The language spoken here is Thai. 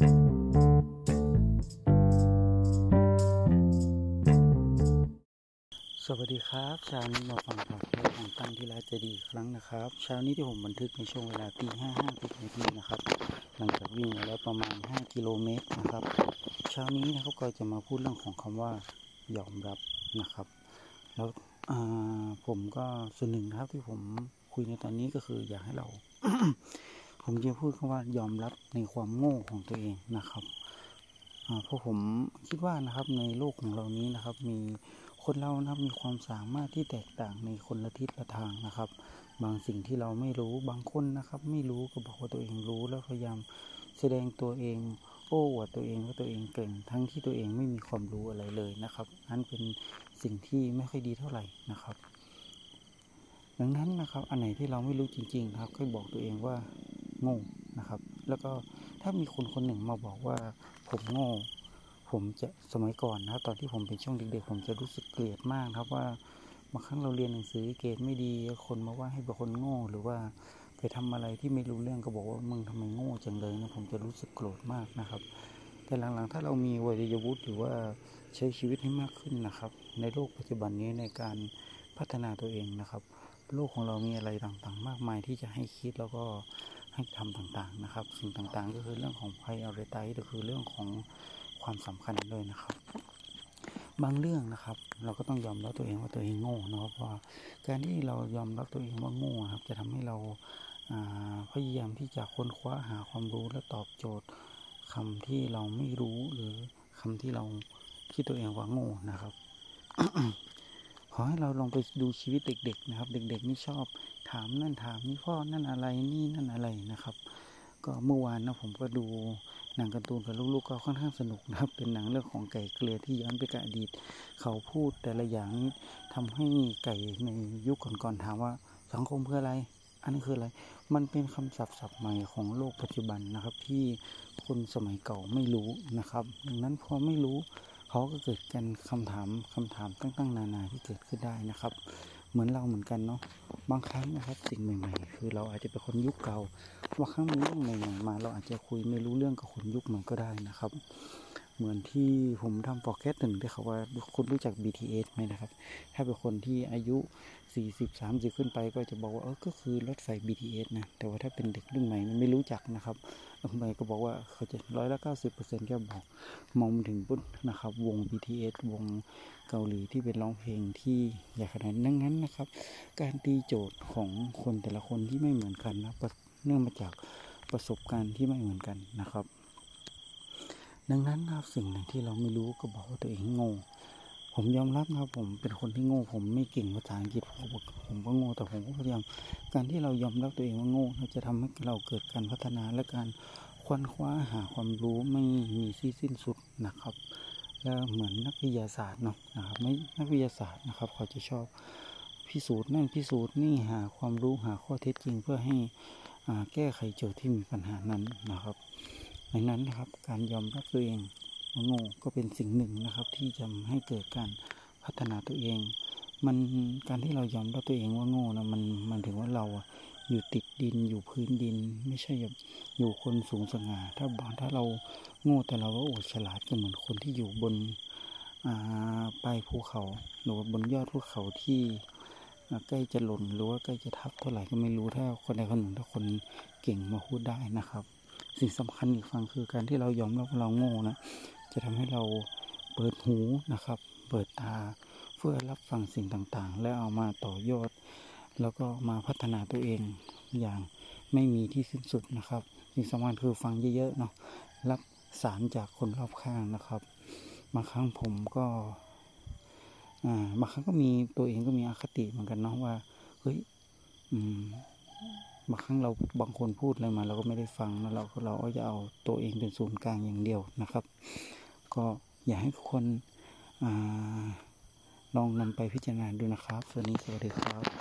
สวัสดีครับเช้านี้มาฟังข่าวเรื่องของตั้งที่ราชดีครั้งนะครับเช้านี้ที่ผมบันทึกในช่วงเวลาตีห้าห้าสิบนาทีนะครับ หลังจากวิ่งมาแล้วประมาณห้ากิโลเมตรนะครับ เช้านี้นะครับก็จะมาพูดเรื่องของคำว่ายอมรับนะครับ แล้วผมก็ส่วนหนึ่งครับที่ผมคุยในตอนนี้ก็คืออยากให้เรา ผมจะพูดคำว่ายอมรับในความโง่ของตัวเองนะครับเพราะผมคิดว่านะครับในโลกของเรานี้นะครับ มีคนเรานะครับมีความสามารถที่แตกต่างในคนละทิศละทางนะครับ บางสิ่งที่เราไม่รู้บางคนนะครับ ไม่รู้ก็บอกว่าตัวเองรู้แล้วพยายามแสดงตัวเองโอ้อวดตัวเองว่าตัวเองเก่งทั้งที่ตัวเองไม่มีความรู้อะไรเลยนะครับนั่นเป็นสิ่งที่ไม่ค่อยดีเท่าไหร่นะครับ ดังนั้นนะครับ อันไหนที่เราไม่รู้จริงๆนะครับก็บอกตัวเองว่า โง่นะครับ แล้วก็ถ้ามีคนคนหนึ่งมาบอกว่าผมโง่ ผมจะสมัยก่อนนะครับตอนที่ผมเป็นช่วงเด็กๆผมจะรู้สึกเกลียดมากครับว่าบางครั้งเราเรียนหนังสือเกรดไม่ดีคนมาว่าให้เป็นคนโง่ หรือว่าไปทำอะไรที่ไม่รู้เรื่องก็บอกว่ามึงทำไมโง่จังเลยนะผมจะรู้สึกโกรธมากนะครับ แต่หลังๆ ถ้าเรามีวัยวุฒิหรือว่าใช้ชีวิตให้มากขึ้นนะครับ ในโลกปัจจุบันนี้ในการพัฒนาตัวเองนะครับ โลกของเรามีอะไรต่างๆ มากมายที่จะให้คิดแล้วก็ ให้ทำต่างๆนะครับ สิ่งต่างๆ ก็คือเรื่องของ prioritize ก็คือเรื่องของความสำคัญเลยนะครับ บางเรื่องนะครับ เราก็ต้องยอมรับตัวเองว่าตัวเองโง่นะครับว่าการที่เรายอมรับตัวเองว่าโง่ครับ จะทำให้เราพยายามที่จะค้นคว้าหาความรู้และตอบโจทย์คำที่เราไม่รู้หรือคำที่เราคิดตัวเองว่าโง่นะครับขอให้เราลองไปดูชีวิตเด็ก ๆ นะครับ เด็ก ๆ นี่ชอบ ถามนั่นถามนี่พ่อนั่นอะไรนี่นั่นอะไรนะครับ ก็เมื่อวานนะผมก็ดูหนังการ์ตูนกับลูกๆก็ค่อนข้างสนุกนะครับ เป็นหนังเรื่องของไก่เกลือที่ย้อนไปกับอดีต เขาพูดแต่ละอย่างทำให้ไก่ในยุคก่อนๆถามว่าสังคมเพื่ออะไร อันนี้คืออะไร มันเป็นคำศัพท์ศัพท์ใหม่ของโลกปัจจุบันนะครับ ที่คนสมัยเก่าไม่รู้นะครับ ดังนั้นพอไม่รู้เขาก็เกิดกันคำถามคำถามตั้งๆนานาที่เกิดขึ้นได้นะครับ เหมือนเราเหมือนกันเนาะบางครั้งนะครับ สิ่งใหม่ ๆ คือเราอาจจะเป็นคนยุคเก่าบางครั้งมีเรื่องใหม่ๆมา เราอาจจะคุยไม่รู้เรื่องกับคนยุคใหม่ก็ได้นะครับ เหมือนที่ผมทำฟอร์แคสต์หนึ่งที่เขาว่าคุณรู้จัก BTS ไหมนะครับ ถ้าเป็นคนที่อายุ 40 30 ขึ้นไปก็จะบอกว่าเออก็คือรถไฟ BTS นะ แต่ว่าถ้าเป็นเด็กรุ่นใหม่ไม่รู้จักนะครับรุ่นใหม่ก็บอกว่าเขาจะร้อยละ90เปอร์เซ็นต์ก็บอกมองถึงปุ๊บนะครับ วง BTS วงเกาหลีที่เป็นร้องเพลงที่ใหญ่ขนาดนั้นนั้นนะครับ การตีโจทย์ของคนแต่ละคนที่ไม่เหมือนกันนะเนื่องมาจากประสบการณ์ที่ไม่เหมือนกันนะครับ ดังนั้นนะครับสิ่งหนึ่งที่เราไม่รู้ก็บอกว่าตัวเองโง่ ผมยอมรับนะครับ ผมเป็นคนที่โง่ ผมไม่เก่งภาษาอังกฤษผมผมก็โง่แต่ผมก็พยายามการที่เรายอมรับตัวเองว่าโง่จะทำให้เราเกิดการพัฒนาและการคว้นคว้าหาความรู้ไม่มีที่สิ้นสุดนะครับ แล้วเหมือนนักวิทยาศาสตร์เนาะนะครับไม่นักวิทยาศาสตร์นะครับ เขาจะชอบพิสูจน์นั่นพิสูจน์นี่หาความรู้หาข้อเท็จจริงเพื่อให้แก้ไขโจทย์ที่มีปัญหานั้นนะครับ ดังนั้นนะครับ การยอมรับตัวเองว่าโง่ก็เป็นสิ่งหนึ่งนะครับ ที่จะให้เกิดการพัฒนาตัวเอง มันการที่เรายอมรับตัวเองว่าโง่นะมันมันถึงว่าเราอยู่ติดดินอยู่พื้นดิน ไม่ใช่แบบอยู่คนสูงสง่า ถ้าบางถ้าเราโง่แต่เราว่าโอ้ฉลาดก็เหมือนคนที่อยู่บนปลายภูเขาหรือว่าบนยอดภูเขาที่ใกล้จะหล่นหรือว่าใกล้จะทับเท่าไหร่ก็ไม่รู้ถ้าคนใดคนหนึ่งถ้าคนเก่งมาพูดได้นะครับ สิ่งสำคัญอีกฟังคือการที่เรายอมรับว่าเราโง่นะจะทำให้เราเปิดหูนะครับ เปิดตาเพื่อรับฟังสิ่งต่างๆ และเอามาต่อยอด แล้วก็มาพัฒนาตัวเองอย่างไม่มีที่สิ้นสุดนะครับสิ่งสำคัญคือฟังเยอะๆเนาะรับสารจากคนรอบข้างนะครับบางครั้งผมก็อ่าบางครั้งก็มีตัวเองก็มีอคติเหมือนกันเนาะว่าเฮ้ยอืม บางครั้งเราบางคนพูดอะไรมา เราก็ไม่ได้ฟังแล้วเราเราก็จะเอาตัวเองเป็นศูนย์กลางอย่างเดียวนะครับ ก็อยากให้ทุกคนอลองนำไปพิจารณาดูนะครับสวัสดีสวัสดีครับ